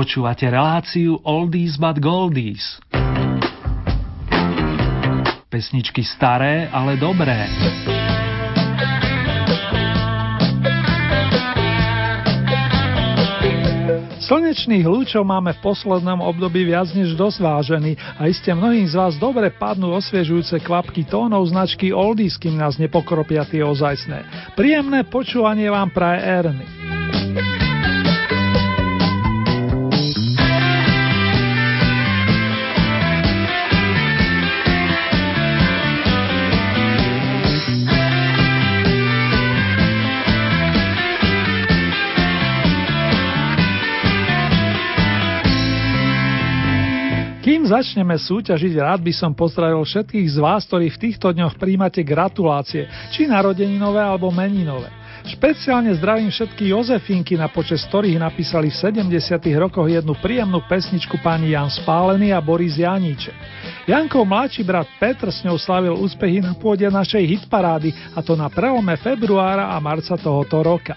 Počúvate reláciu Oldies but Goldies. Pesničky staré, ale dobré. Slnečných lúčov máme v poslednom období viac než dosť vážený a iste mnohým z vás dobre padnú osviežujúce kvapky tónov značky Oldies, kým nás nepokropia tie ozajstné. Príjemné počúvanie vám praje Ernie. Začneme súťažiť, rád by som pozdravil všetkých z vás, ktorí v týchto dňoch príjmate gratulácie, či narodeninové alebo meninové. Špeciálne zdravím všetky Jozefinky, na počas ktorých napísali v 70. rokoch jednu príjemnú pesničku pani Jan Spálený a Boris Janíček. Jankov mladší brat Petr s ňou slavil úspechy na pôde našej hitparády a to na prelome februára a marca tohoto roka.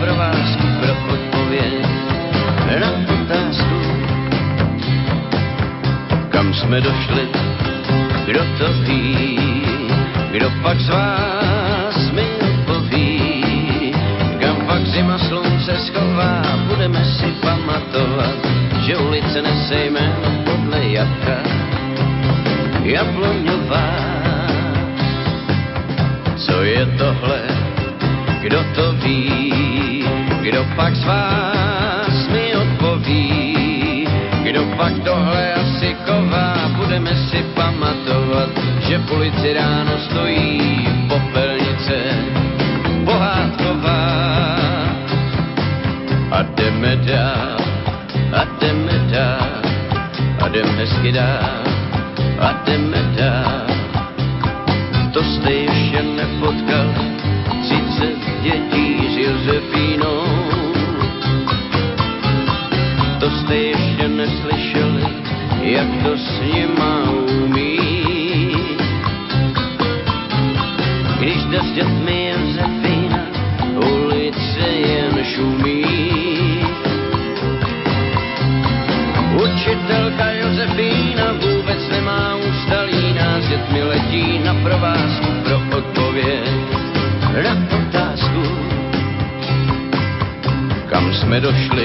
Provázku pro odpověď na otázku kam jsme došli, kdo to ví, kdo pak z vás mi odpoví, kam pak zima slunce schová, budeme si pamatovat, že ulice nese jméno podle jabka, jabloňová. Co je tohle, kdo to ví, kdo pak z vás mi odpoví, kdo pak tohle asi chová, budeme si pamatovat, že v ulici ráno stojí popelnice pohádková. A jdeme dál, a jdeme dál, a jdeme hezky dál, a jdeme dál. To jste Kam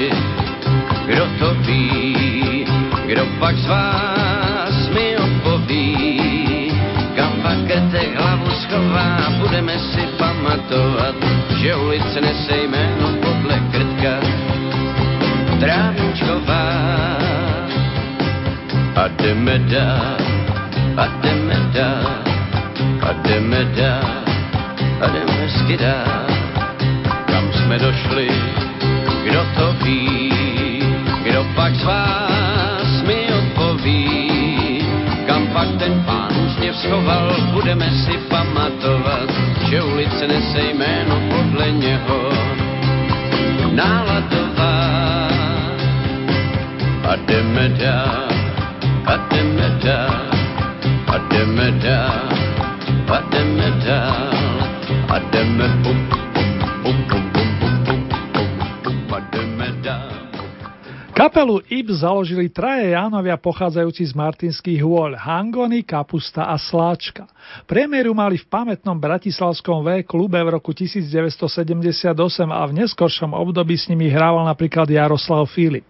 založili traje Jánovia pochádzajúci z Martinských hôľ Hangony, Kapusta a Sláčka. Premiéru mali v pamätnom bratislavskom V klube v roku 1978 a v neskoršom období s nimi hrával napríklad Jaroslav Filip.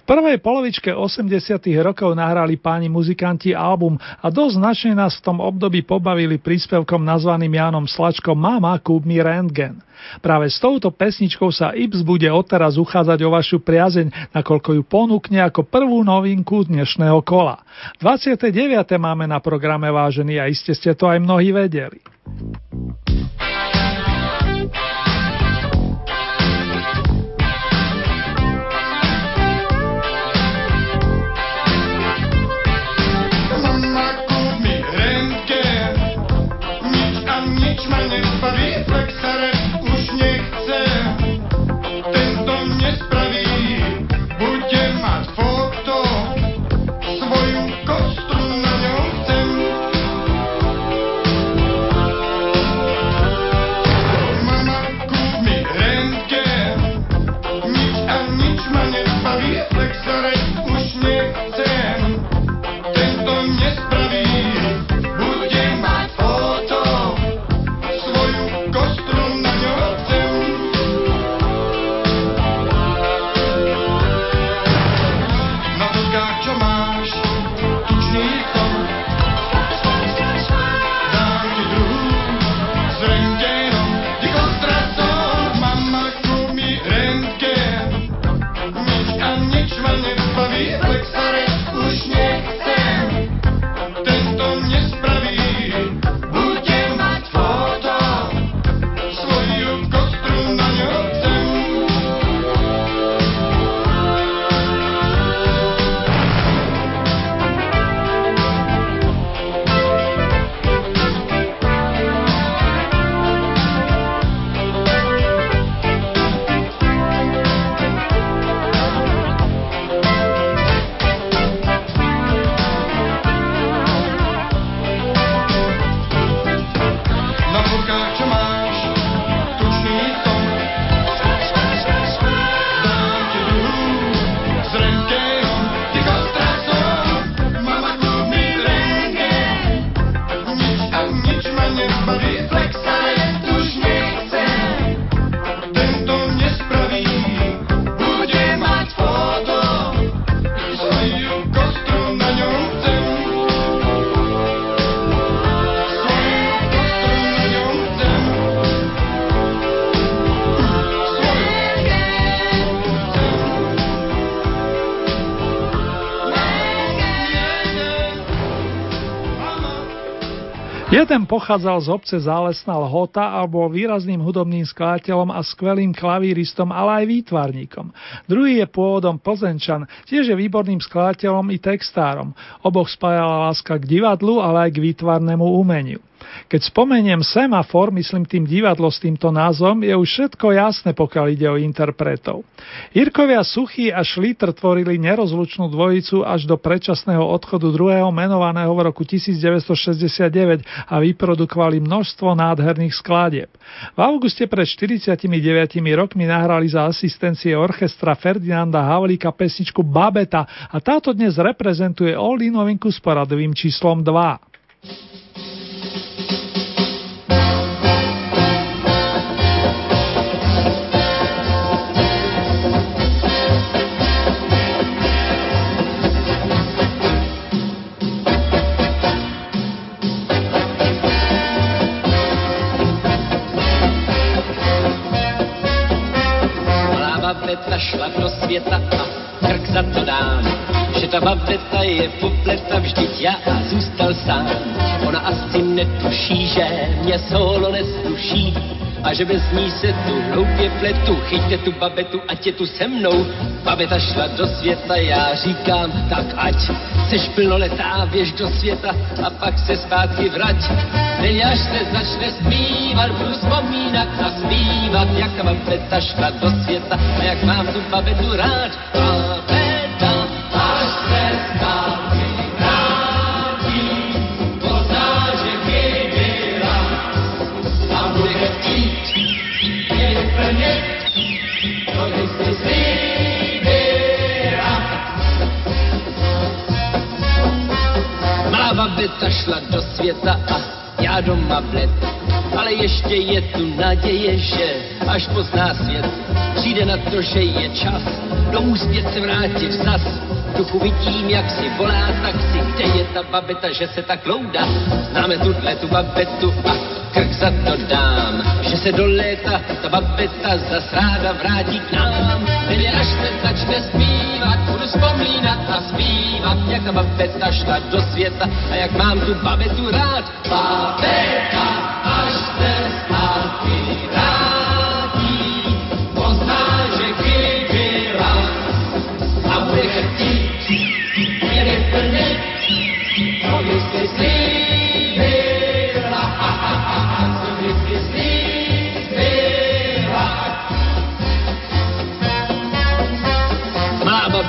V prvej polovičke 80 rokov nahrali páni muzikanti album a dosť značne nás v tom období pobavili príspevkom nazvaným Jánom Slačkom Mama, kúp mi rentgen. Práve s touto pesničkou sa Ips bude odteraz uchádzať o vašu priazeň, nakoľko ju ponúkne ako prvú novinku dnešného kola. 29. máme na programe vážený a iste ste to aj mnohí vedeli. Jeden pochádzal z obce Zálesná Lhota a bol výrazným hudobným skladateľom a skvelým klavíristom, ale aj výtvarníkom. Druhý je pôvodom Plzenčan, tiež je výborným skladateľom i textárom. Oboch spájala láska k divadlu, ale aj k výtvarnému umeniu. Keď spomeniem semafor, myslím tým divadlo s týmto názvom, je už všetko jasné, pokiaľ ide o interpretov. Irkovia Suchý a Šliter tvorili nerozlučnú dvojicu až do predčasného odchodu druhého menovaného v roku 1969 a vyprodukovali množstvo nádherných skladieb. V auguste pred 49 rokmi nahrali za asistencie orchestra Ferdinanda Havlíka pesničku Babeta a táto dnes reprezentuje Oldy novinku s poradovým číslom 2. světa a krk za to dám. Že ta babeta je popleta, vždyť já a zůstal sám. Ona asi netuší, že mě solo nesluší a že bez ní se tu hloupě pletu. Chyťte tu babetu, ať je tu se mnou. Babeta šla do světa, já říkám, tak ať seš plnoletá, běž do světa a pak se zpátky vrať. Teď až se začne zpívat, budu vzpomínat a zpívat, jak babeta šla do světa a jak mám tu babetu rád. Babeta, Babeta šla do světa a já doma bled. Ale ještě je tu naděje, že až pozná svět, přijde na to, že je čas domů zpět se vrátit zas duchu vidím, jak si volá taxi, kde je ta babeta, že se tak loudá. Známe tuhle tu babetu a krk za to dám, že se do léta ta babeta zas ráda vrátí k nám. Teď až se začne zpívat, budu vzpomínat a zpívat, jak ta babeta šla do světa a jak mám tu babetu rád. Babeta, až se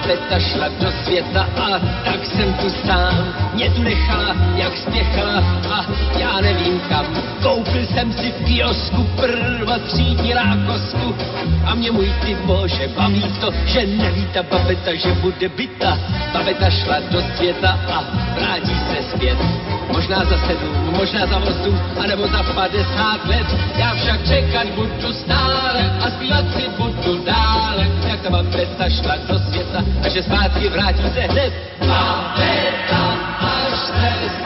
Babeta šla do světa a tak jsem tu sám. Mě tu nechala, jak spěchala a já nevím kam. Koupil jsem si v kiosku prvotřídní rákosku a mě můj ty bože baví to, že neví ta babeta, že bude byta. Babeta šla do světa a vrátí se zpět. Možná za sedm, možná za osm, anebo za padesát let. Já však čekat budu stále a zpívat si budu dále, jak ta babeta šla do světa a že zpátky vrátí se hned. Babeta, až se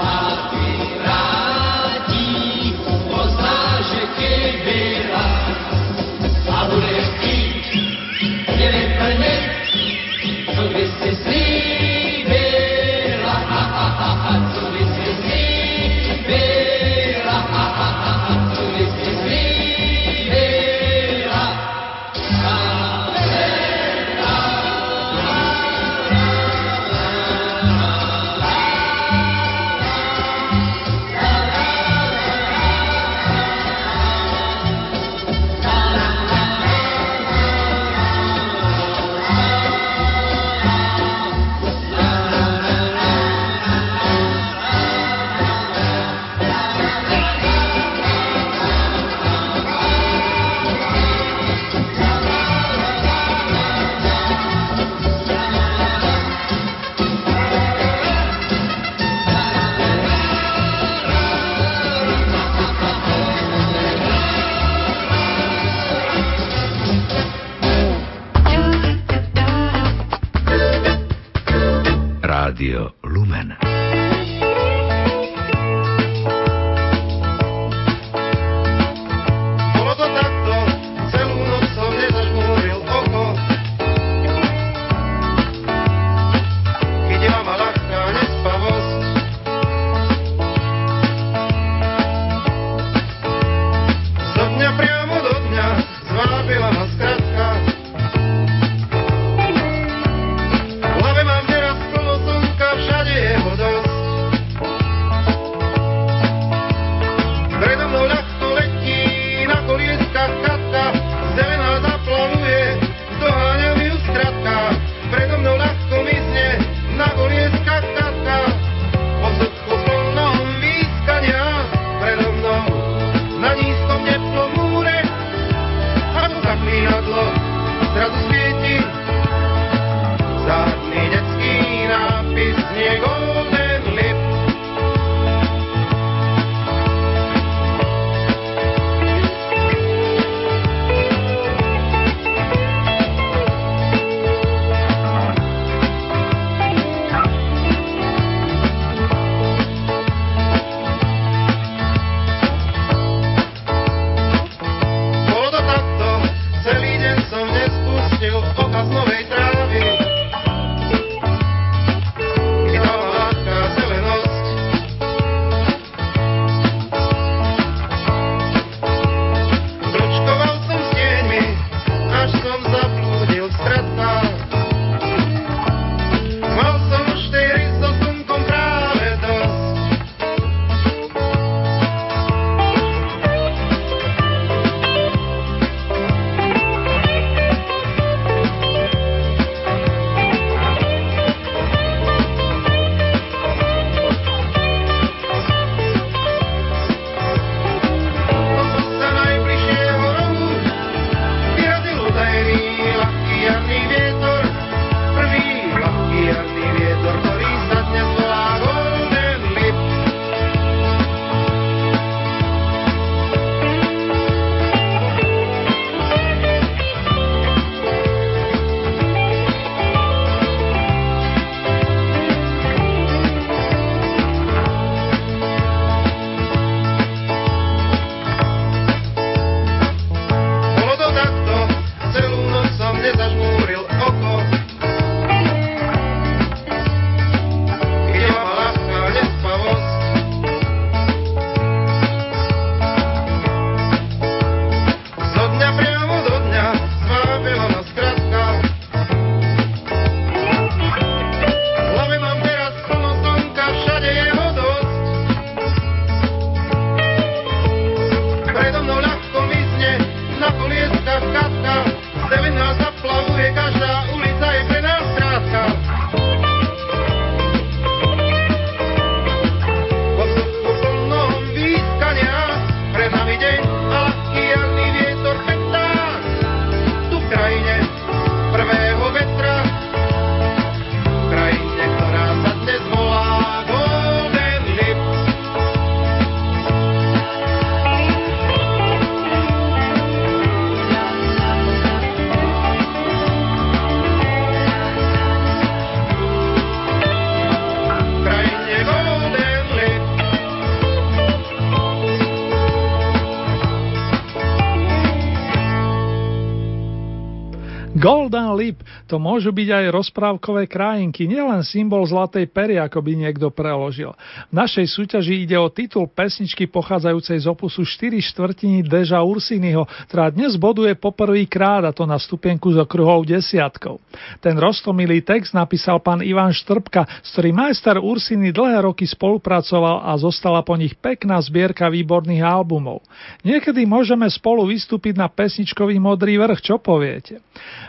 to môžu byť aj rozprávkové krajinky, nielen symbol zlatej pery, ako by niekto preložil. V našej súťaži ide o titul pesničky pochádzajúcej z opusu 4 štvrtiny Deža Ursiniho, ktorá dnes boduje poprvý krát a to na stupienku z okruhov desiatkou. Ten roztomilý text napísal pán Ivan Štrbka, s ktorým majster Ursiny dlhé roky spolupracoval a zostala po nich pekná zbierka výborných albumov. Niekedy môžeme spolu vystúpiť na pesničkový modrý vrch, čo poviete?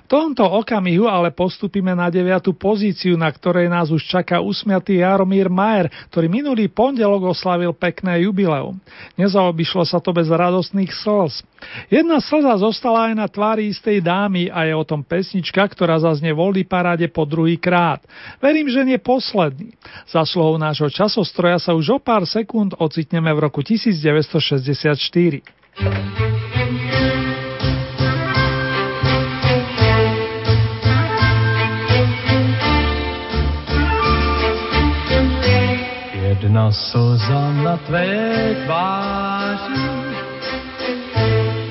Tomto okamihu ale postupíme na 9. pozíciu, na ktorej nás už čaká usmiatý Jaromír Majer, ktorý minulý pondelok oslavil pekné jubileum. Nezaobišlo sa to bez radostných slz. Jedna slza zostala aj na tvári istej dámy a je o tom pesnička, ktorá zaznie voľný paráde po druhý krát. Verím, že nie posledný. Za slovou nášho časostroja sa už o pár sekúnd ocitneme v roku 1964. jedna slza na tvé tváři.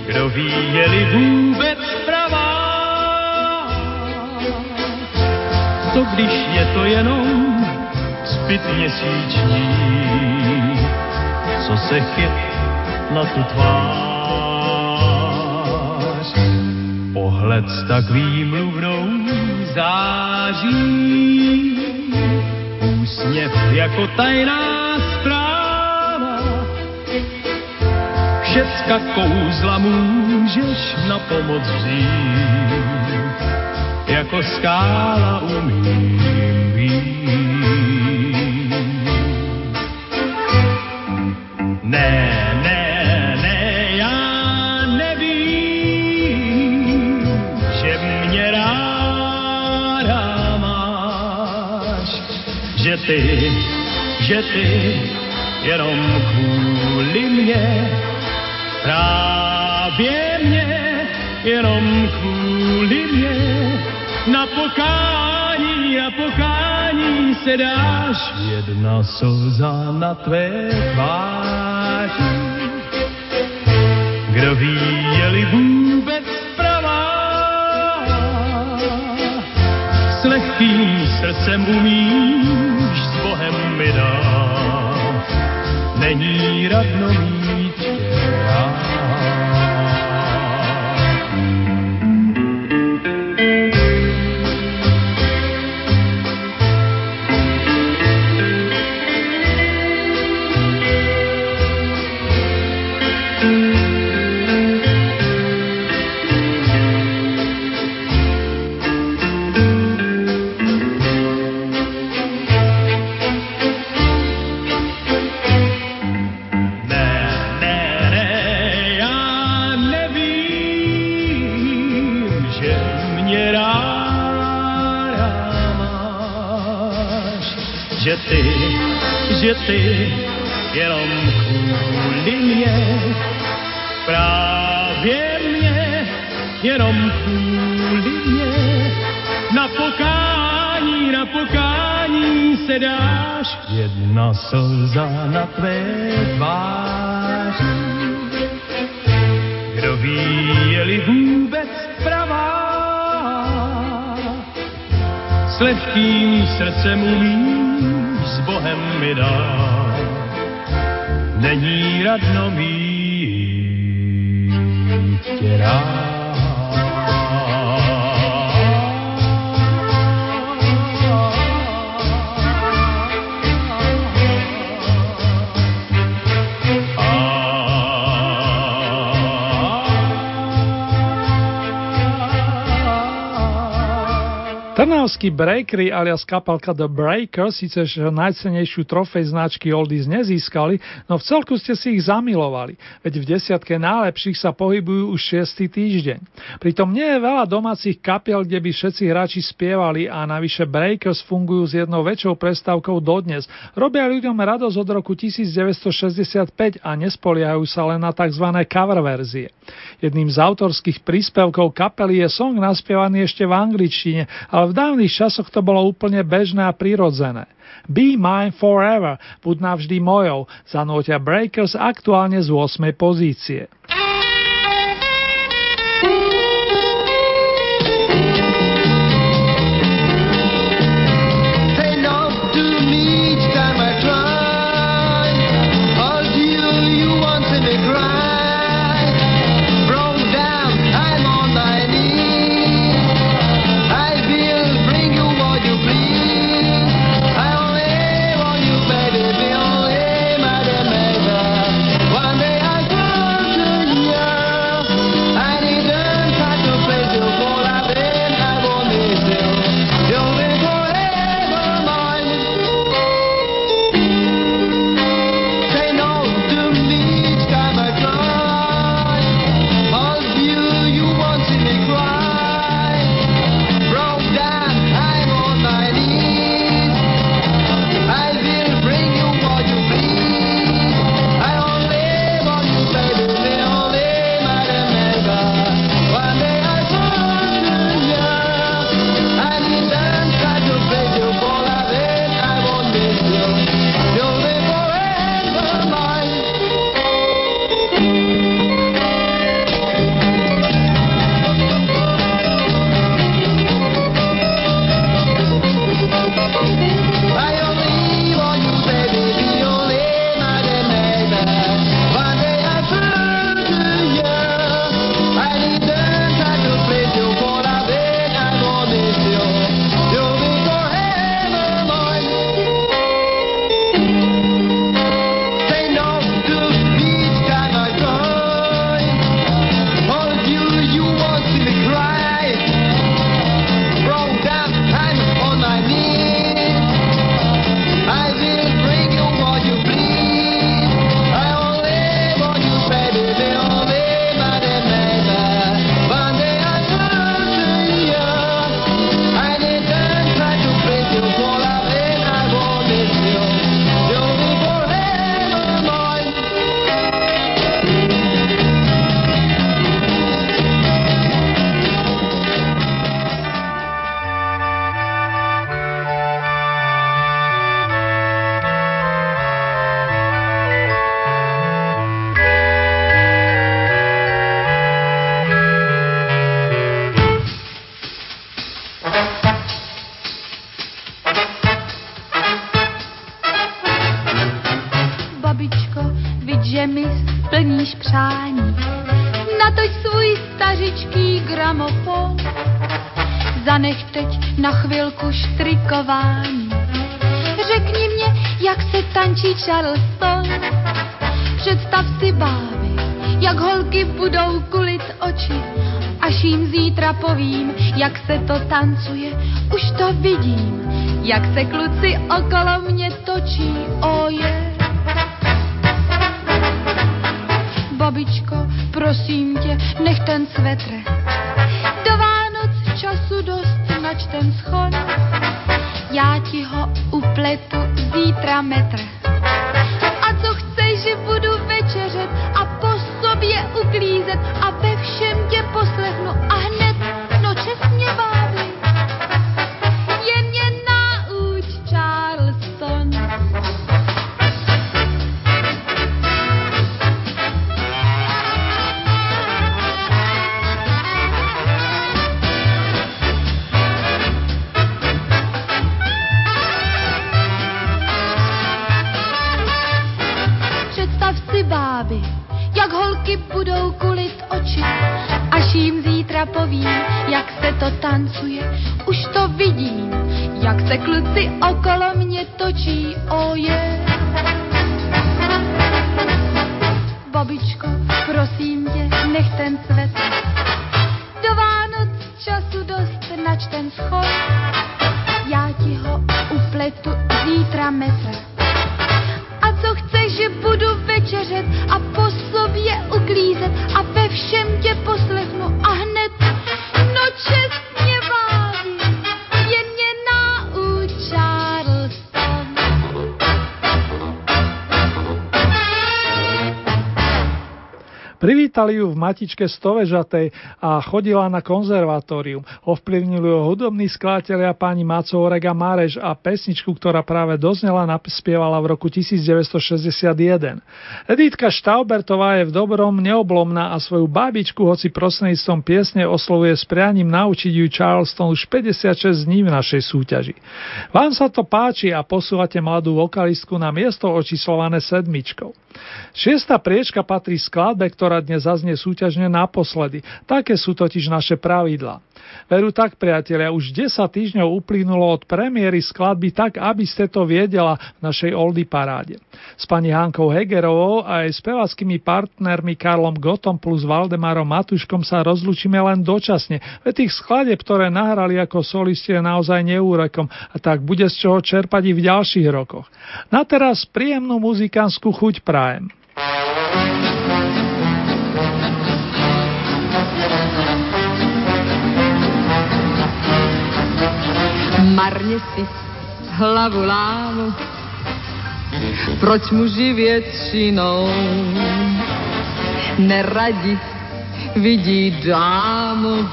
Kdo ví, je-li vůbec pravá, co když je to jenom zbyt měsíční, co se chyt na tu tvář. Pohled tak výmluvnou září, úsměv jako tajná zpráva. Všecka kouzla můžeš na pomoc vzít, jako skála umím být. Ne, ty, že ty jenom kvůli mě, právě mě, jenom kvůli mě, na pokání, na pokání se dáš. Jedna slza na tvé tváři, kdo ví, je-li vůbec pravá, s lehkým srdcem umíš s Bohem mi dát. Není radno mít tě rád. Že ty, že ty jenom kvůli mě, právě mě, jenom kvůli mě, na pokání, na pokání se dáš. Jedna slza na tvé tváři, kdo ví, je-li vůbec pravá, s lehkým srdcem umíš s Bohem mi dát. Není radno mít tě Trnavskí breakery alias kapalka The Breakers síce najcenejšiu trofej značky Oldies nezískali, no v celku ste si ich zamilovali, veď v desiatke najlepších sa pohybujú už šiestý týždeň. Pritom nie je veľa domácich kapiel, kde by všetci hráči spievali a navyše Breakers fungujú s jednou väčšou prestávkou dodnes. Robia ľuďom radosť od roku 1965 a nespoliahajú sa len na tzv. cover verzie. Jedným z autorských príspevkov kapely je song naspievaný ešte v angličtine, ale v dávnych časoch to bolo úplne bežné a prirodzené. Be Mine Forever, buď navždy mojou, zanútia Breakers aktuálne z 8. pozície. Povím, jak se to tancuje. Už to vidím, jak se kluci okolo mě točí, oje. Holky budou kulit oči, až jim zítra povím, jak se to tancuje. Už to vidím, jak se kluci okolo mě točí, oje. Babičko, prosím tě, nech ten svetr. Do Vánoc času dost, nač ten schod. Já ti ho upletu zítra metr. Večeřet a po sobě uklízet a ve všem tě poslechnu a hned, no čestně váží, mě nauč, Charleston. Ju v matičke Stovežatej a chodila na konzervatórium. Ovplyvnili ju hudobní skládatelia páni Maco Oreg a Mareš a pesničku, ktorá práve doznela, naspievala v roku 1961. Editka Štaubertová je v dobrom neoblomná a svoju babičku, hoci prostredníctvom piesne oslovuje s prianím naučiť ju Charleston už 56 dní v našej súťaži. Vám sa to páči a posúvate mladú vokalistku na miesto očíslované sedmičkou. Šiesta priečka patrí skladbe, ktorá dnes zaznie súťažne naposledy. Také sú totiž naše pravidla. Veru tak, priatelia, už 10 týždňov uplynulo od premiéry skladby tak, aby ste to viedela v našej Oldy paráde. S pani Hankou Hegerovou a aj spevackými partnermi Karlom Gotom plus Valdemarom Matuškom sa rozlučíme len dočasne, veď tých skladeb, ktoré nahrali ako solisti je naozaj neúrekom a tak bude z čoho čerpať i v ďalších rokoch. Na teraz príjemnú muzikánskú chuť prajem. Marně si hlavu lámu, proč muži většinou neradi vidí dámu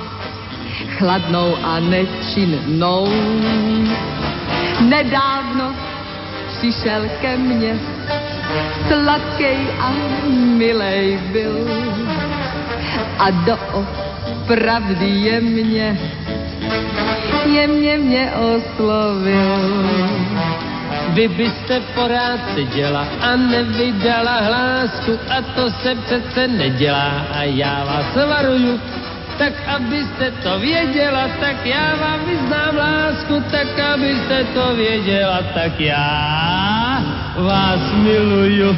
chladnou a nečinnou. Nedávno přišel ke mně, sladkej a milej byl a do pravdy je mě jemně mě oslovil. Vy byste porád seděla a nevydala hlásku a to se přece nedělá a já vás varuju, tak abyste to věděla, tak já vám vyznám lásku, tak abyste to věděla, tak já vás miluju.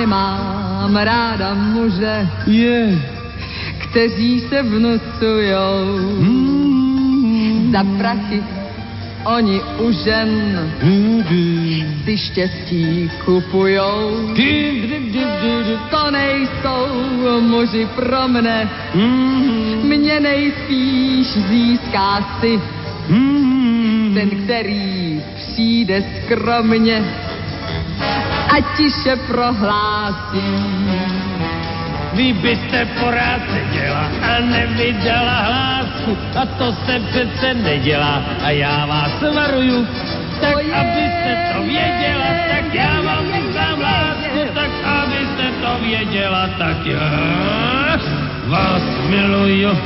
Nemám ráda muže, Je, kteří se vnucujou. Za prachy. Oni u žen si štěstí kupujou. To nejsou muži pro mne, mě nejspíš získá si ten, který přijde skromně a tiše prohlásí. Vy byste porád seděla a nevydala hlásku a to se přece nedělá a já vás varuju, tak Oje. abyste to věděla, tak já vám vyznám lásku, tak abyste to věděla, tak já vás miluju.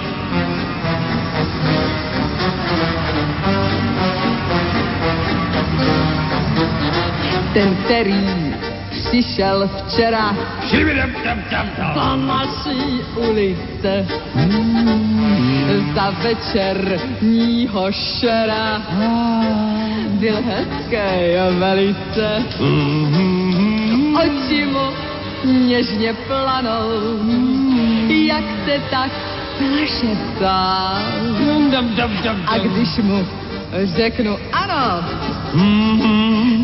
Ten, který přišel včera. Po naší ulice za večerního šera. Byl hezký velice, oči mu něžně planou, jak se tak zašeptal. A když mu řeknu ano,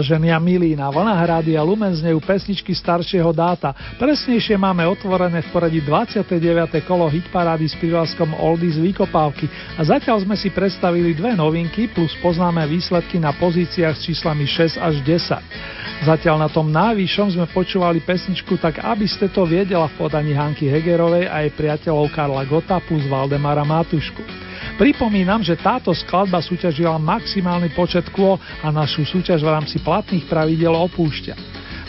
Vážení a milí, na vlnách Rádia Lumen znejú pesničky staršieho dáta. Presnejšie máme otvorené v poradí 29. kolo hitparády s privlaskom Oldies Vykopávky a zatiaľ sme si predstavili dve novinky plus poznáme výsledky na pozíciách s číslami 6 až 10. Zatiaľ na tom najvyššom sme počúvali pesničku Tak aby ste to viedela v podaní Hanky Hegerovej a jej priateľov Karla Gota plus Valdemara Matušku. Pripomínam, že táto skladba súťažila maximálny počet kôl a našu súťaž v rámci platných pravidel opúšťa.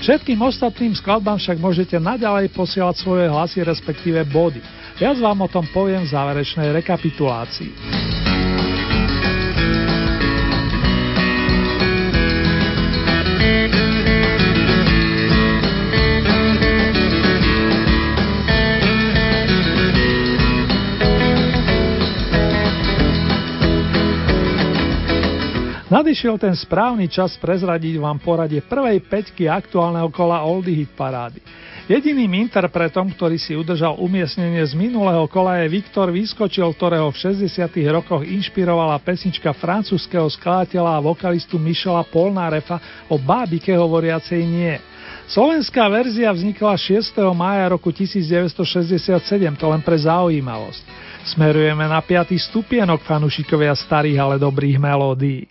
Všetkým ostatným skladbám však môžete naďalej posielať svoje hlasy respektíve body. Viac vám o tom poviem v záverečnej rekapitulácii. Nadišiel ten správny čas prezradiť vám poradie prvej peťky aktuálneho kola Oldie Hit parády. Jediným interpretom, ktorý si udržal umiestnenie z minulého kola je Viktor Vyskočil, ktorého v 60. rokoch inšpirovala pesnička francúzského skladateľa a vokalistu Michela Polnarefa o bábike hovoriacej nie. Slovenská verzia vznikla 6. mája roku 1967, to len pre zaujímavosť. Smerujeme na 5. stupienok fanušikovia starých, ale dobrých melódií.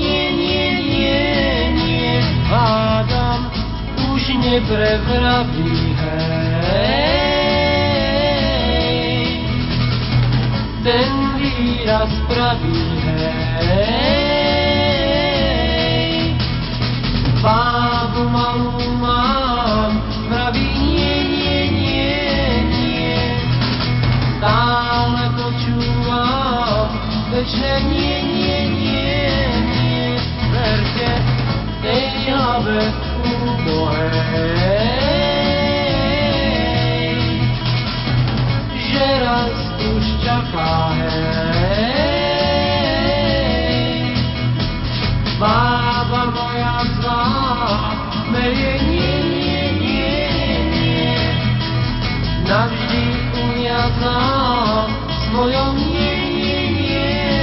neprevraví, hej. Ten výraz pravý, hej. Bábu malú mám, praví nie, nie, nie, nie. Stále počúvam, večne nie, nie, nie, nie. Verte, tej hlave že raz už moja zlá, meje nie, nie, nie, nie. Navždy uniatá s mojou nie, nie, nie,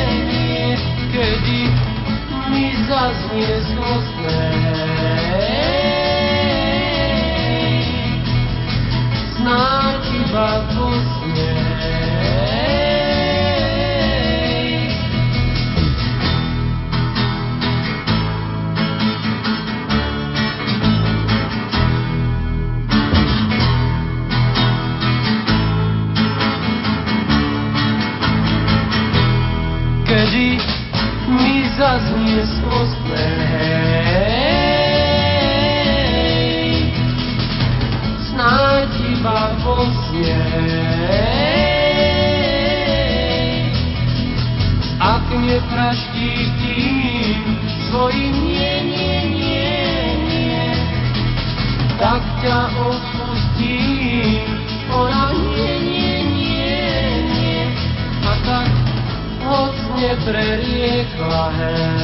snáď iba Kedy nepreriekla, hej.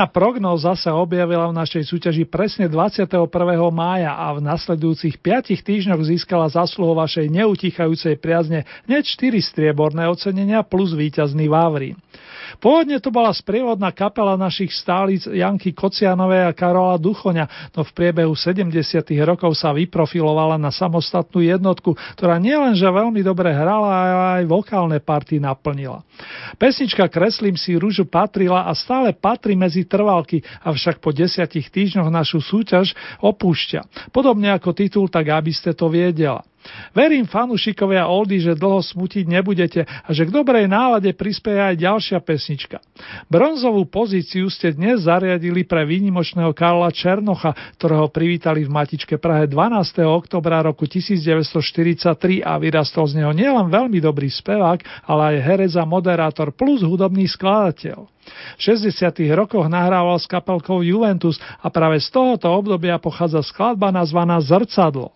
Skupina Prognóza sa objavila v našej súťaži presne 21. mája a v nasledujúcich 5 týždňoch získala zasluho vašej neutichajúcej priazne hneď 4 strieborné ocenenia plus víťazný Vávry. Pôvodne to bola sprievodná kapela našich stálic Janky Kocianovej a Karola Duchoňa, no v priebehu 70. rokov sa vyprofilovala na samostatnú jednotku, ktorá nielenže veľmi dobre hrala, ale aj vokálne party naplnila. Pesnička Kreslím si rúžu patrila a stále patrí medzi trvalky, avšak po desiatich týždňoch našu súťaž opúšťa. Podobne ako titul, tak aby ste to viedela. Verím fanúšikovia Oldy, že dlho smutiť nebudete a že k dobrej nálade prispieje aj ďalšia pesnička. Bronzovú pozíciu ste dnes zariadili pre výnimočného Karla Černocha, ktorého privítali v Matičke Prahe 12. oktobra roku 1943 a vyrastol z neho nielen veľmi dobrý spevák, ale aj herec a moderátor plus hudobný skladateľ. V 60. rokoch nahrával s kapelkou Juventus a práve z tohoto obdobia pochádza skladba nazvaná Zrcadlo.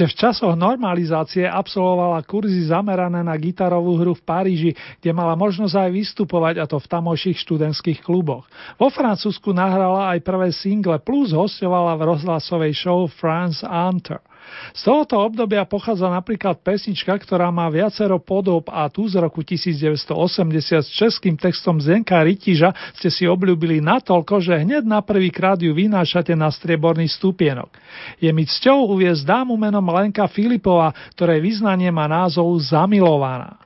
Ešte v časoch normalizácie absolvovala kurzy zamerané na gitarovú hru v Paríži, kde mala možnosť aj vystupovať, a to v tamojších študentských kluboch. Vo Francúzsku nahrala aj prvé single, plus hostovala v rozhlasovej show France Hunter. Z tohoto obdobia pochádza napríklad pesnička, ktorá má viacero podob a tu z roku 1980 s českým textom Zenka Rytiža ste si obľúbili natoľko, že hneď na prvý krát ju vynášate na strieborný stupienok. Je mi cťou uviezť dámu menom Lenka Filipova, ktorej vyznanie má názov Zamilovaná.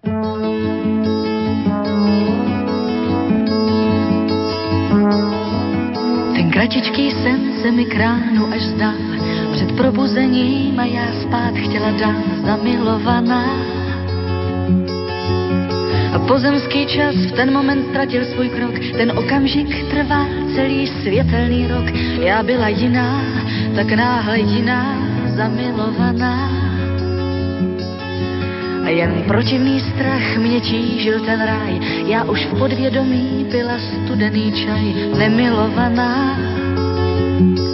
Ten kratičký sen se mi kránu až zdá probuzením a já spát chtěla dát zamilovaná. A pozemský čas v ten moment ztratil svůj krok, ten okamžik trvá celý světelný rok. Já byla jiná, tak náhle jiná, zamilovaná. A jen protivný strach mě tížil ten ráj, já už v podvědomí pila studený čaj, nemilovaná. A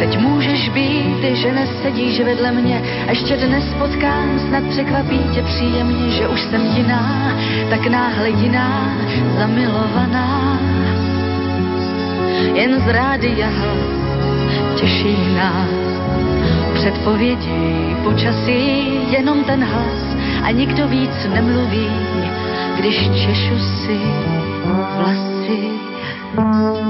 Teď můžeš být, že nesedíš vedle mě, ještě dnes potkám, snad překvapí tě příjemně, že už jsem jiná, tak náhle jiná, zamilovaná. Jen z rádia hlas těší nás, předpovědi počasí, jenom ten hlas a nikdo víc nemluví, když češu si vlasy.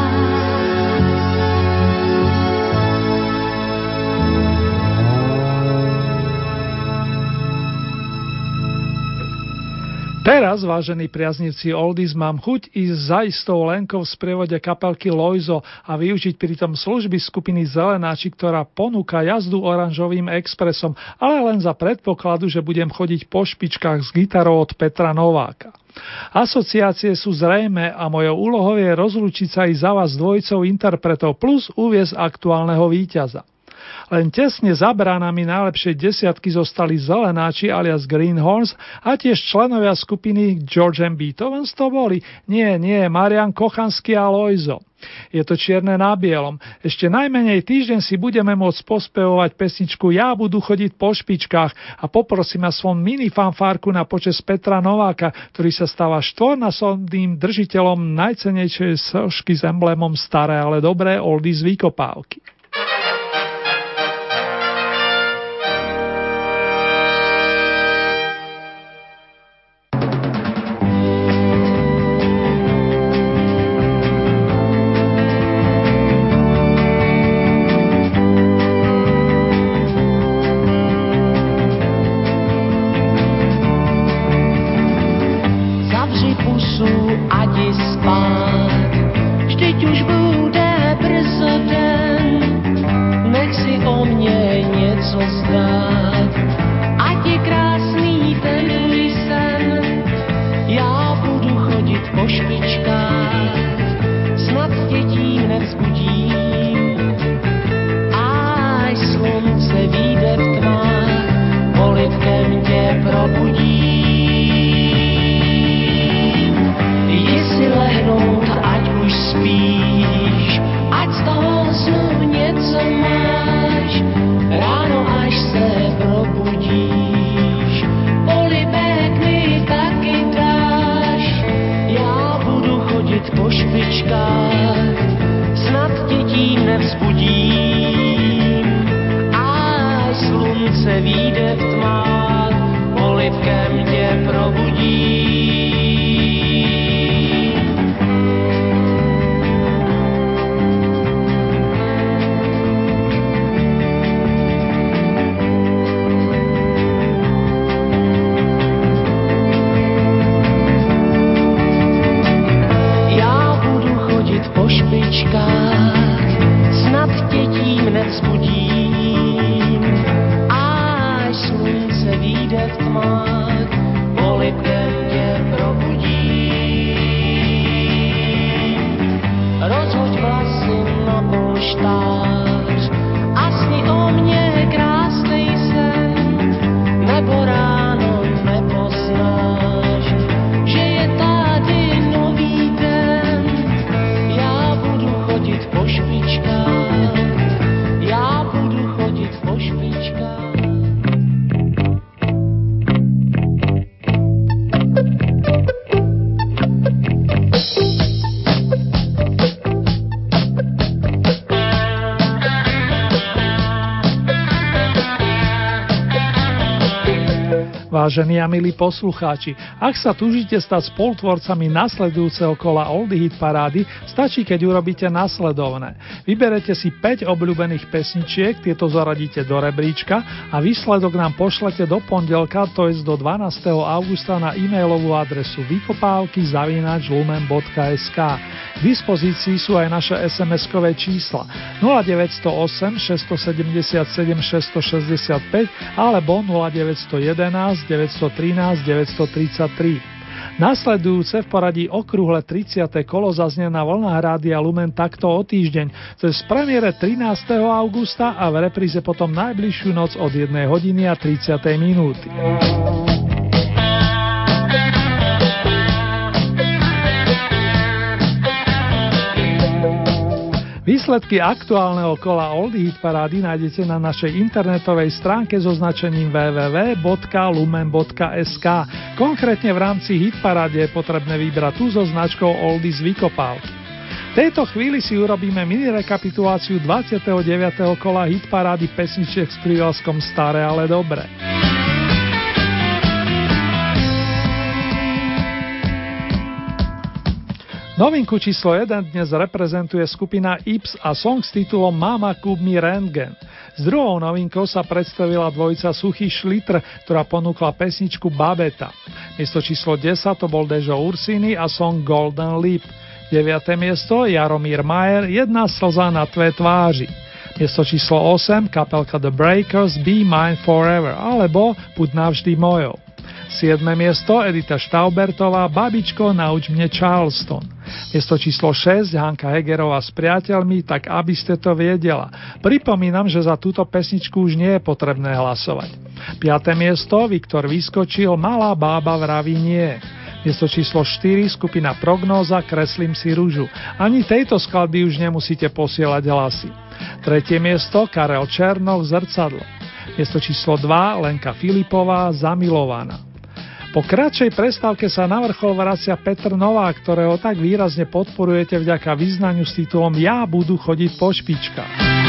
Teraz, vážení priaznivci Oldies, mám chuť ísť za istou Lenkou v sprievode kapelky Loizo a využiť pritom služby skupiny Zelenáči, ktorá ponúka jazdu oranžovým expresom, ale len za predpokladu, že budem chodiť po špičkách s gitarou od Petra Nováka. Asociácie sú zrejme a mojou úlohou je rozlúčiť sa i za vás dvojicou interpretov plus uviez aktuálneho víťaza. Len tesne za bránami najlepšej desiatky zostali Zelenáči alias Greenhorns a tiež členovia skupiny George M. Beethovens to boli. Nie, nie, Marian Kochanský a Loizo. Je to čierne na bielom. Ešte najmenej týždeň si budeme môcť pospevovať pesničku Ja budú chodiť po špičkách a poprosím aspoň mini fanfárku na počas Petra Nováka, ktorý sa stáva štvornásobným držiteľom najcenejšej sošky s emblémom staré, ale dobré oldies stop. Vážení a milí poslucháči, ak sa túžite stať spolutvorcami nasledujúceho kola Oldie Hit parády, stačí, keď urobíte nasledovné. Vyberete si 5 obľúbených pesničiek, tieto zaradíte do rebríčka a výsledok nám pošlete do pondelka, to je do 12. augusta na e-mailovú adresu vykopávky lumen.sk. K dispozícii sú aj naše SMS-kové čísla 0908 677 665 alebo 0911 913 933. Nasledujúce v poradí okrúhle 30. kolo zaznie na vlnách Rádia Lumen takto o týždeň, cez premiére 13. augusta a v repríze potom najbližšiu noc od 1 hodiny a 30. minúty. Výsledky aktuálneho kola Oldie Hit Parády nájdete na našej internetovej stránke so značením www.lumen.sk. Konkrétne v rámci Hit Paráde je potrebné vybrať tú so značkou Oldies Vykopálky. V tejto chvíli si urobíme mini rekapituláciu 29. kola Hit Parády pesničiek s prívlaskom Staré, ale dobré. Novinku číslo 1 dnes reprezentuje skupina Ips a song s titulom Mama Kub mi Rentgen. S druhou novinkou sa predstavila dvojica Suchý Šlitr, ktorá ponúkla pesničku Babeta. Miesto číslo 10 to bol Dežo Ursini a song Golden Leap. 9. miesto Jaromír Majer Jedna slza na tvé tváži. Miesto číslo 8 kapelka The Breakers Be Mine Forever alebo Buď navždy mojou. 7. miesto Edita Štaubertová Babičko nauč mne Charleston. Miesto číslo 6 Hanka Hegerová s priateľmi, tak aby ste to viedela. Pripomínam, že za túto pesničku už nie je potrebné hlasovať. 5. miesto Viktor vyskočil Malá bába vraví nie. Miesto číslo 4 skupina Prognóza Kreslím si rúžu. Ani tejto skladby už nemusíte posielať hlasy. Tretie miesto Karel Černov Zrcadlo. Miesto číslo 2 Lenka Filipová Zamilovaná. Po kratšej prestávke sa na vrchol vracia Petr Nová, ktorého tak výrazne podporujete vďaka význaniu s titulom Ja budú chodiť po špičkách.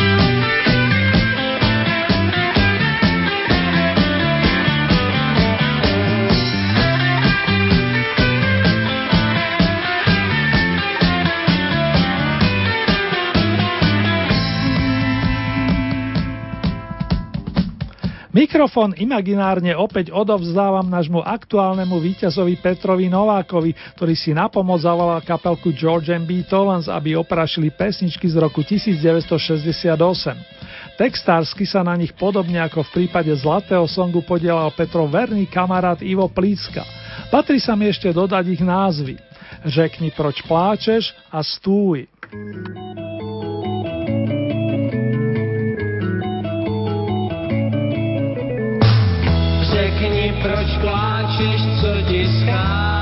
Mikrofón imaginárne opäť odovzdávam nášmu aktuálnemu víťazovi Petrovi Novákovi, ktorý si na pomoc zavolal kapelku George M.B. Tolans, aby oprašili pesničky z roku 1968. Textársky sa na nich podobne ako v prípade Zlatého songu podielal Petro verný kamarát Ivo Plícka. Patrí sa mi ešte dodať ich názvy. Řekni, proč pláčeš a stúj. Řekni, proč pláčeš, co ti schází.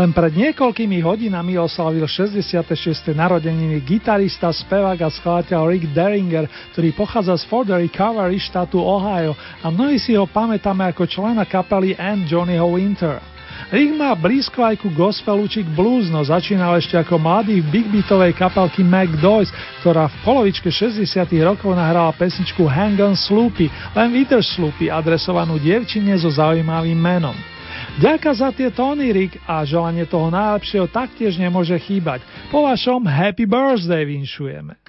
Len pred niekoľkými hodinami oslavil 66. narodeniny gitarista, spevák a skladateľ Rick Deringer, ktorý pochádza z Ford Recovery štátu Ohio a mnohí si ho pamätáme ako člena kapely And Johnnyho Winter. Rick má blízko aj ku gospelu či k blues, no začínal ešte ako mladý v big beatovej kapelky Mac Doyce, ktorá v polovičke 60 rokov nahrala pesničku Hang on Sloopy, len Wither Sloopy, adresovanú dievčine so zaujímavým menom. Ďaká za tie tóny, Rick, a želanie toho najlepšieho taktiež nemôže chýbať. Po vašom Happy Birthday vinšujeme.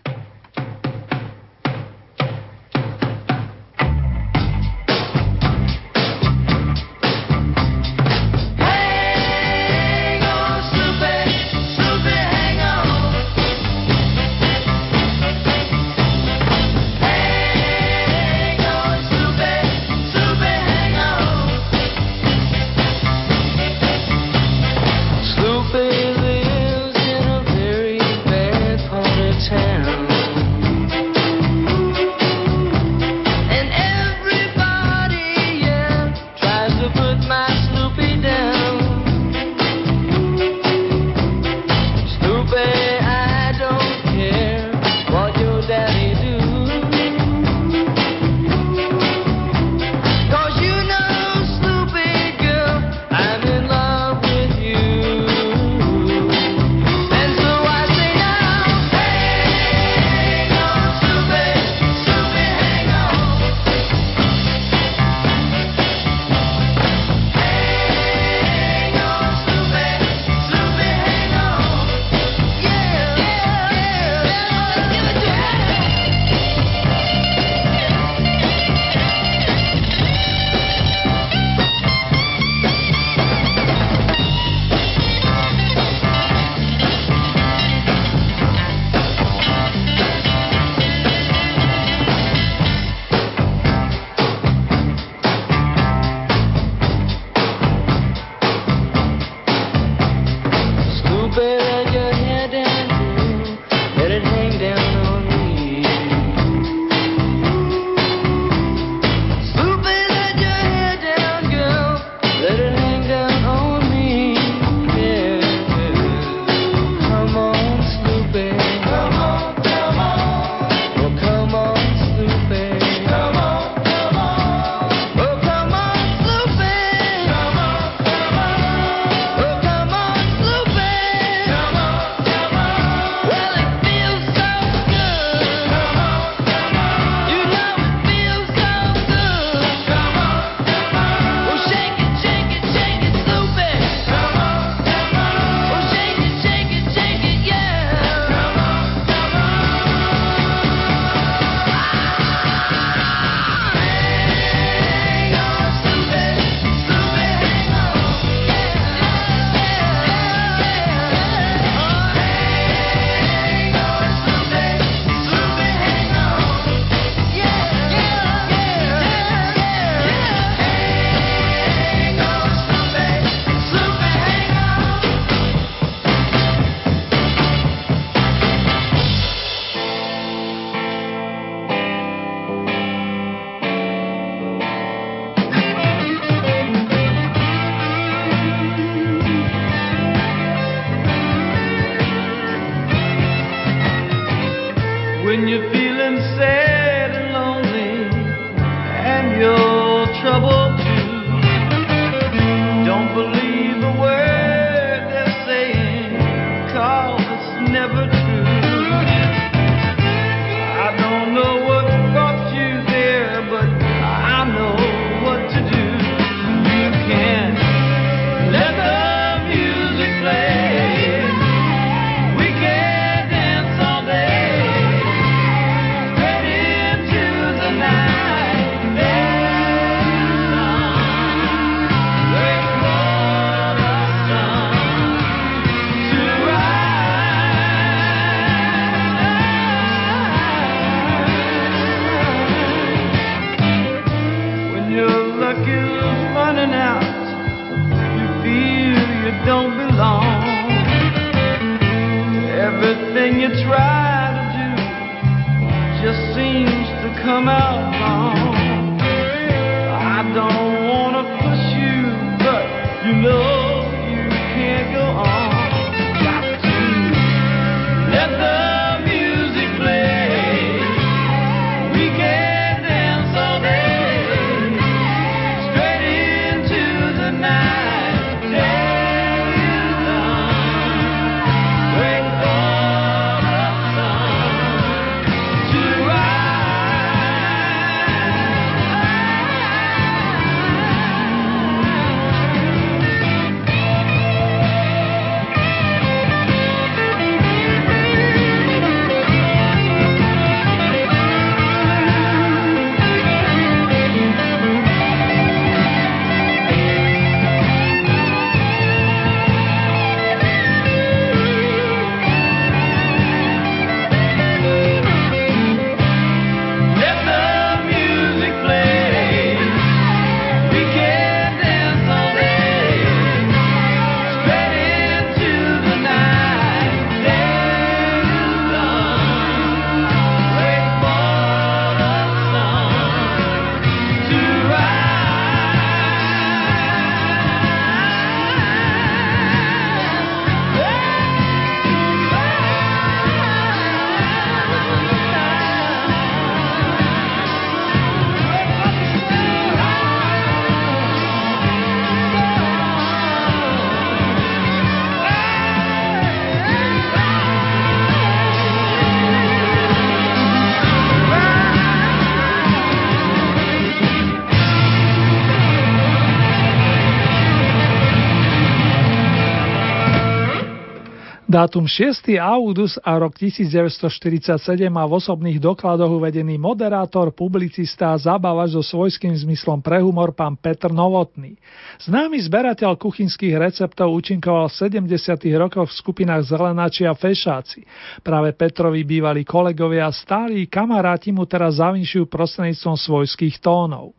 Dátum 6. august a rok 1947 má v osobných dokladoch uvedený moderátor, publicista a zabávač so svojským zmyslom pre humor pán Petr Novotný. Známy zberateľ kuchynských receptov účinkoval v 70. rokoch v skupinách Zelenáči a Fešáci. Práve Petrovi bývalí kolegovia a stáli kamaráti mu teraz zavinšujú prostredníctvom svojských tónov.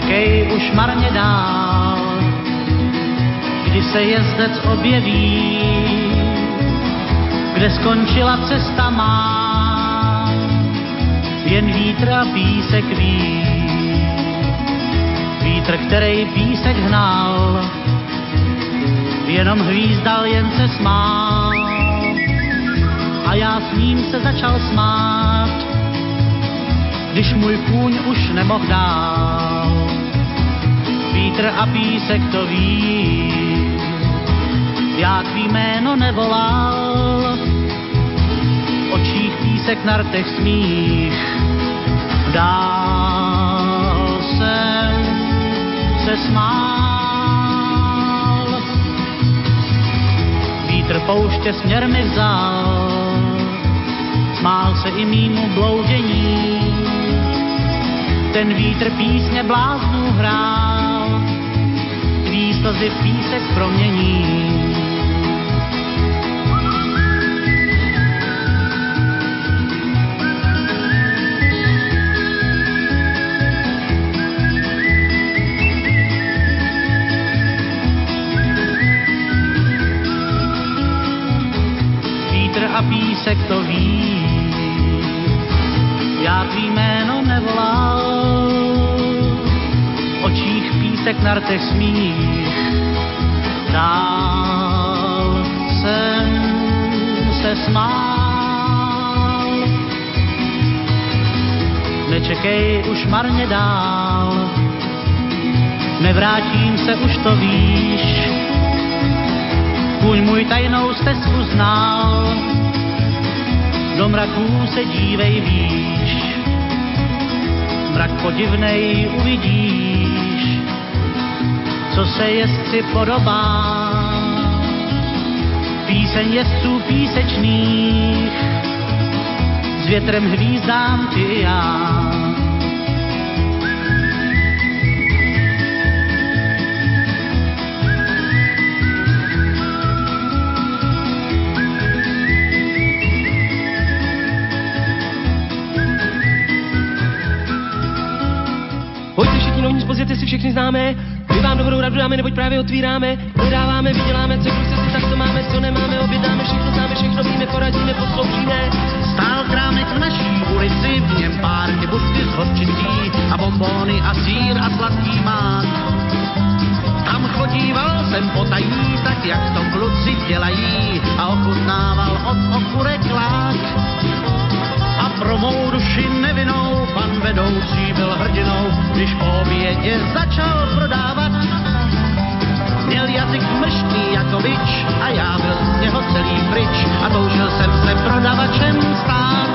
Nečekej už marně dál, kdy se jezdec objeví, kde skončila cesta má, jen vítr a písek ví. Vítr, který písek hnal, jenom hvízdal, jen se smál. A já s ním se začal smát, když můj kůň už nemohl dál vítr a písek to ví. Já tvý jméno nevolal, v očích písek na rtech smích. Dál jsem se smál. Vítr pouště směr mi vzal, smál se i mýmu bloudění. Ten vítr písně bláznu hrál slzy v písek promění. Vítr a písek to ví, já tvý jméno nevolal, očích písek na rtech smích smál. Nečekej už marně dál, nevrátím se už to víš. Kůň můj tajnou stezku znal, do mraků se dívej výš. Mrak podivnej uvidíš, co se jezdci podobá Píseň jezdců písečných, s větrem hvízdám ty já. Pojďte všichni novní, pozvěte si všechny známe, vám dobrou radu dáme, neboť právě otvíráme, prodáváme, vyděláme, co kdo si tak to máme, co nemáme, objednáme, všechno známe, všechno víme, poradíme, posloužíme. Stál krámek v naší ulici, v něm pár busty z horčití a bombóny a sír a sladký mák. Tam chodíval jsem potají, tak jak to kluci dělají a ochutnával od okurek lák. Pro mou duši nevinou pan vedoucí byl hrdinou, když po obědě začal prodávat. Měl jazyk mrštný jako bič a já byl z něho celý pryč a toužil jsem se prodavačem stát.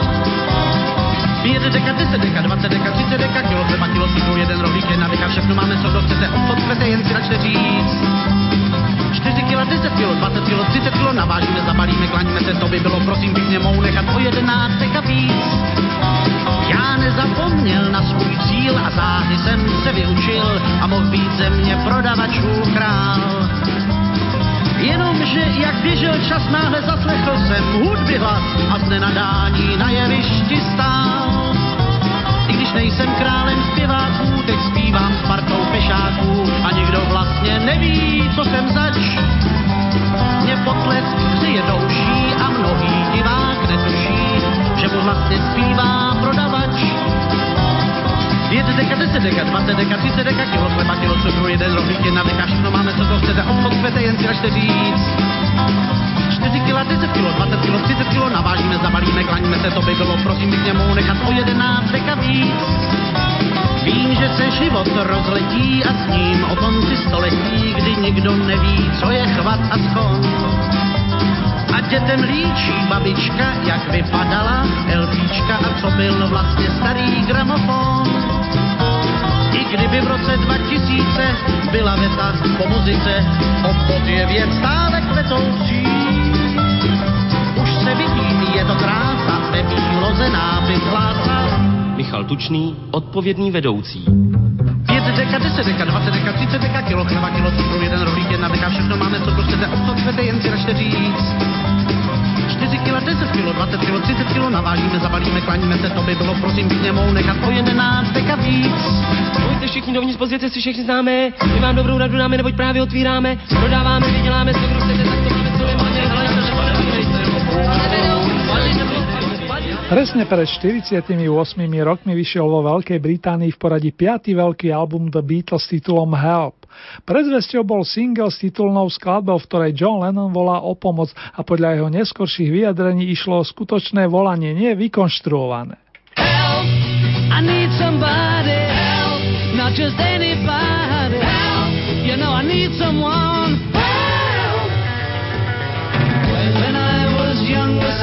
Pět deka, deset deka, dvacet deka, třicet deka, kilo chleba, kilo cukru, jeden rohlík, jedna deka, všechno máme, co kdo chcete, obchod chcete, jen si načte říct. 4 kila, 10 kilo, 20 kilo, 30 kilo, navážíme, zabalíme, klaníme se, to by bylo prosím pěkně mou nechat o 11 deka víc. Já nezapomněl na svůj cíl a záhy jsem se vyučil a mohl být ze mě prodavačů král. Jenomže jak běžel čas, náhle zaslechl jsem hudby hlas a z nenadání na jevišti stál. Nejsem králem zpěváků, teď zpívám s partou pešáků a nikdo vlastně neví, co jsem zač. Mě potlesk je douší a mnohý divák netuší, že mu vlastně zpívá prodavač. Pět deka, deset deka, dvacet deka, třicet deka, kilo chleba, kilo cukru, jeden rohlík, jedna deka, všechno máme, co to chcete, obchod chcete, jen si račte říct. 4 kila, 10 kilo, 20 kilo, 30 kilo, navážíme, zabalíme, klaníme se, to by bylo, prosím, bych mou nechat o 11 deka víc. Vím, že se život rozletí a s ním o konci století, kdy nikdo neví, co je chvat a skon. A dětem líčí babička, jak vypadala LPčka a co byl vlastně starý gramofon. I kdyby v roce 2000 byla věta po muzice, obchod je věc stále kvetoucí. Už se vidí, je to krása, ve bíloze nápis hlásal. Michal Tučný, odpovědný vedoucí. 5 deka, 10 deka, 20 deka, 30 deka, kilo chleba, kilo cukru, jeden rohlík, jedna deka, všechno máme, co chcete, obchod chcete, jen si račte říct. 4 kila, 10 kilo, 20 kilo, 30 kilo, navážíme, zabalíme, klaníme se, to by bylo, prosím, pěkně mou nechat o 11 deka víc. Pojďte všichni dovnitř, pozvěte si všechny známe, my vám dobrou radu dáme, neboť právě otvíráme, prodáváme, vyděláme, co kdo chcete, tak to máme, co nemáme, Presne pred 48 rokmi vyšiel vo Veľkej Británii v poradí 5. veľký album The Beatles s titulom Help. Predzvesťou bol single s titulnou skladbou, v ktorej John Lennon volá o pomoc a podľa jeho neskorších vyjadrení išlo o skutočné volanie, nie vykonštruované. Help,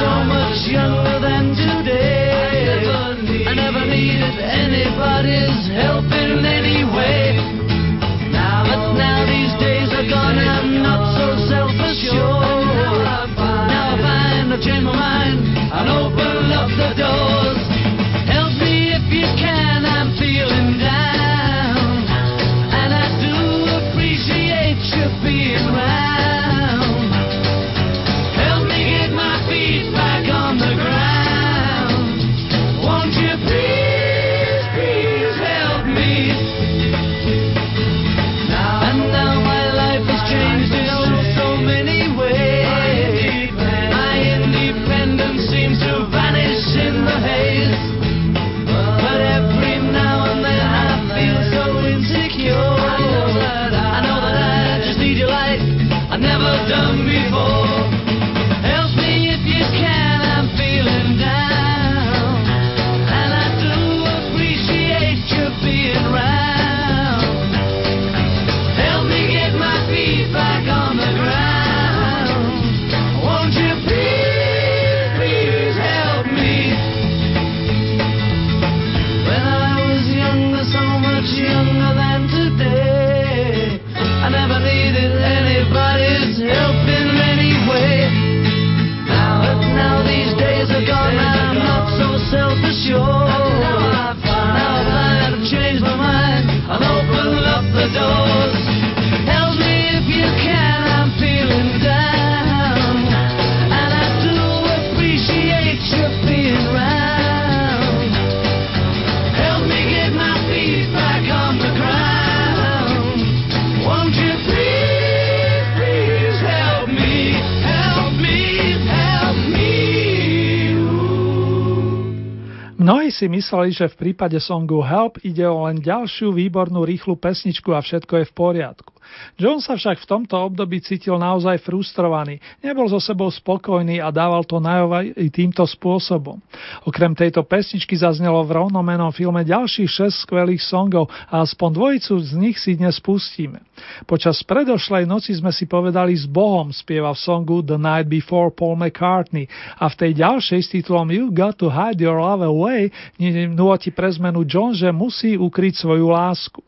so much younger si mysleli, že v prípade songu Help ide o len ďalšiu výbornú rýchlu pesničku a všetko je v poriadku. John sa však v tomto období cítil naozaj frustrovaný, nebol so sebou spokojný a dával to najavo i týmto spôsobom. Okrem tejto pesničky zaznelo v rovnomenom filme ďalších 6 skvelých songov a aspoň dvojicu z nich si dnes pustíme. Počas predošlej noci sme si povedali s Bohom spieva v songu The Night Before Paul McCartney a v tej ďalšej s titulom You Got to Hide Your Love Away Way nôti pre zmenu John, že musí ukryť svoju lásku.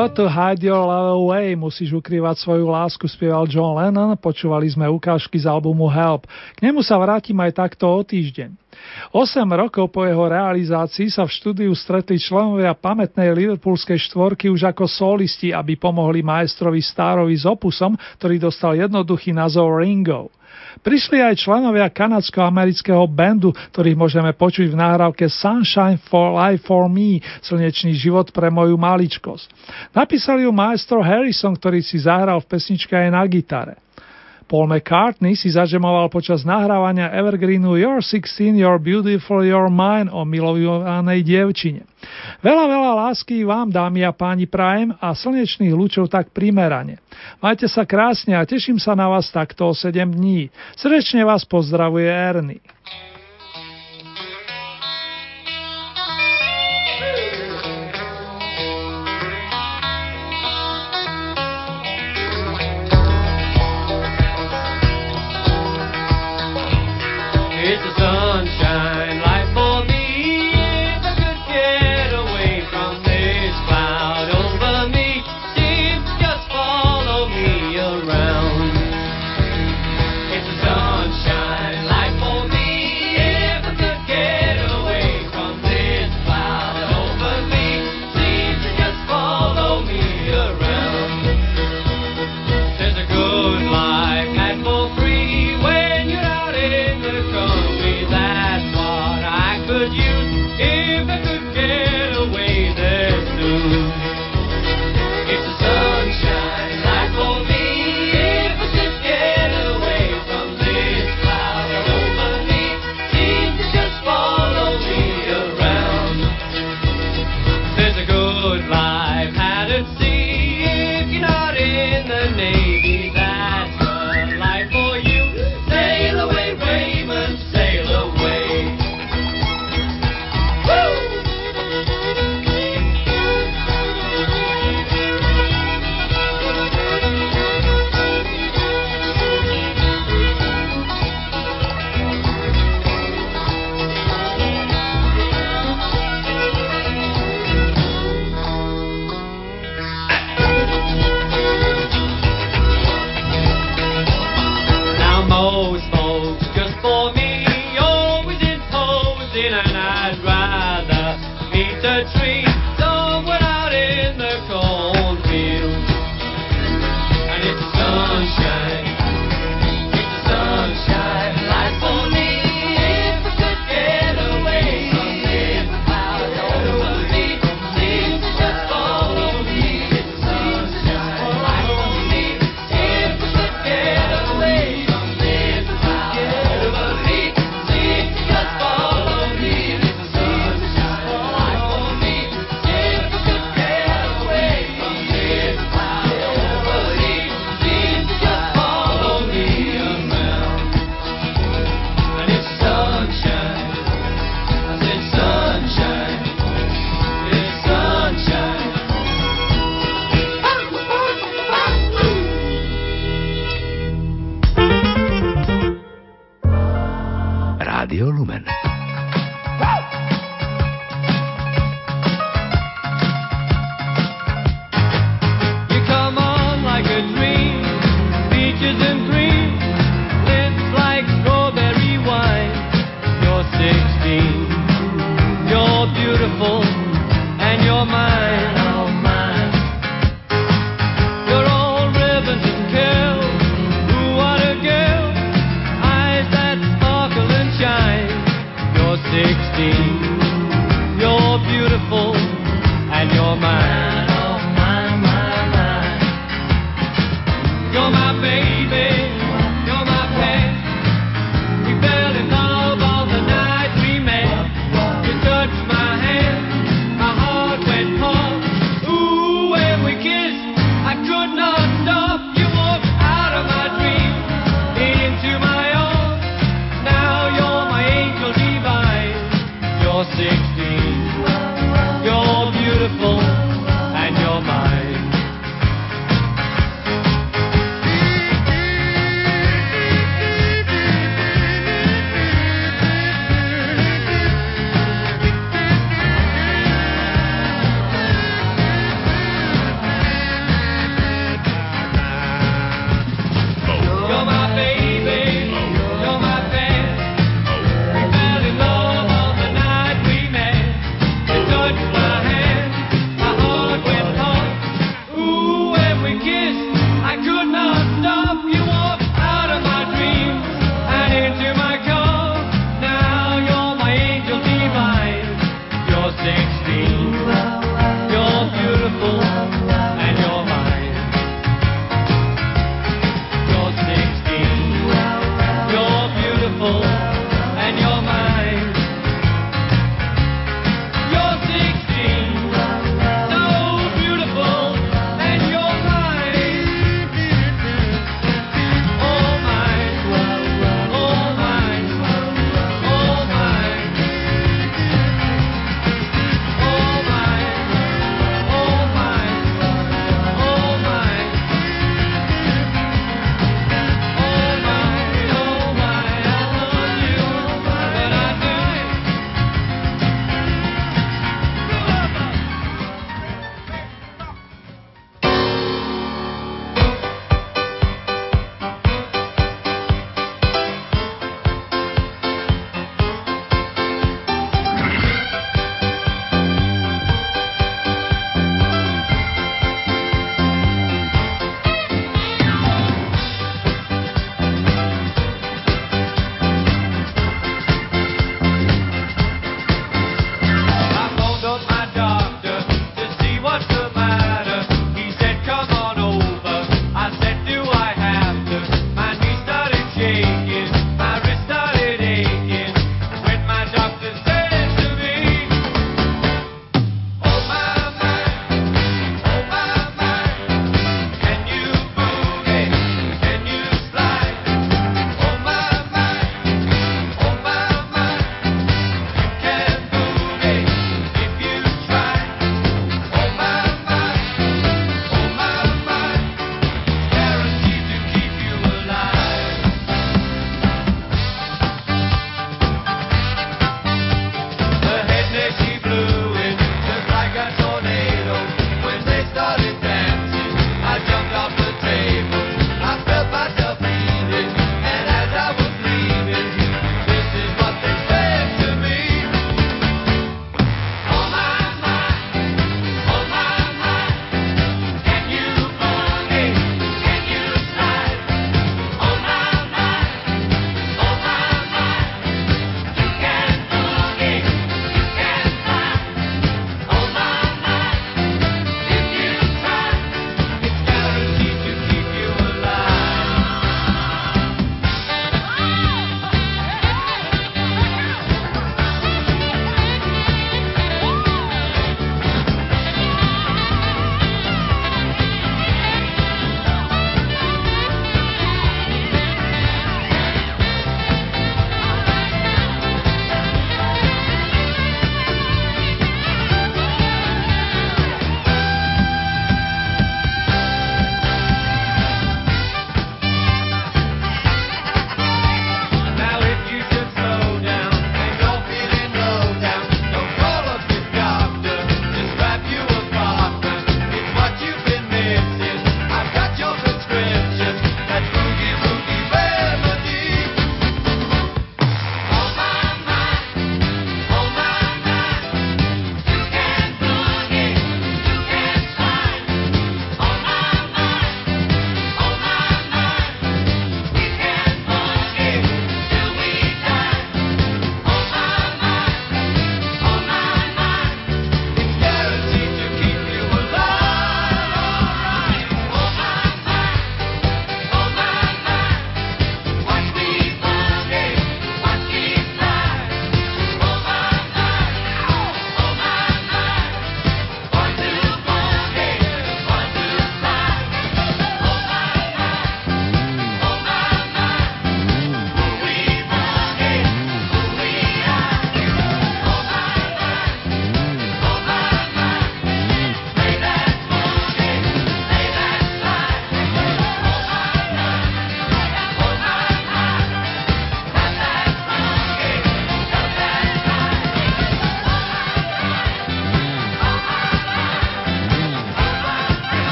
Got to hide your love away, musíš ukrývať svoju lásku, spieval John Lennon, počúvali sme ukážky z albumu Help. K nemu sa vrátim aj takto o týždeň. 8 rokov po jeho realizácii sa v štúdiu stretli členovia pamätnej liverpoolskej štvorky už ako solisti, aby pomohli maestrovi Starovi s opusom, ktorý dostal jednoduchý názov Ringo. Prišli aj členovia kanadsko-amerického bandu, ktorých môžeme počuť v nahrávke Sunshine for Life for Me, slnečný život pre moju maličkosť. Napísali ju maestro Harrison, ktorý si zahral v pesničke aj na gitare. Paul McCartney si zažemoval počas nahrávania Evergreenu You're 16, You're Beautiful, You're Mine o milovanej dievčine. Veľa, veľa lásky vám, dámy a páni, prajem a slnečných lúčov tak primerane. Majte sa krásne a teším sa na vás takto o 7 dní. Srdečne vás pozdravuje Ernie.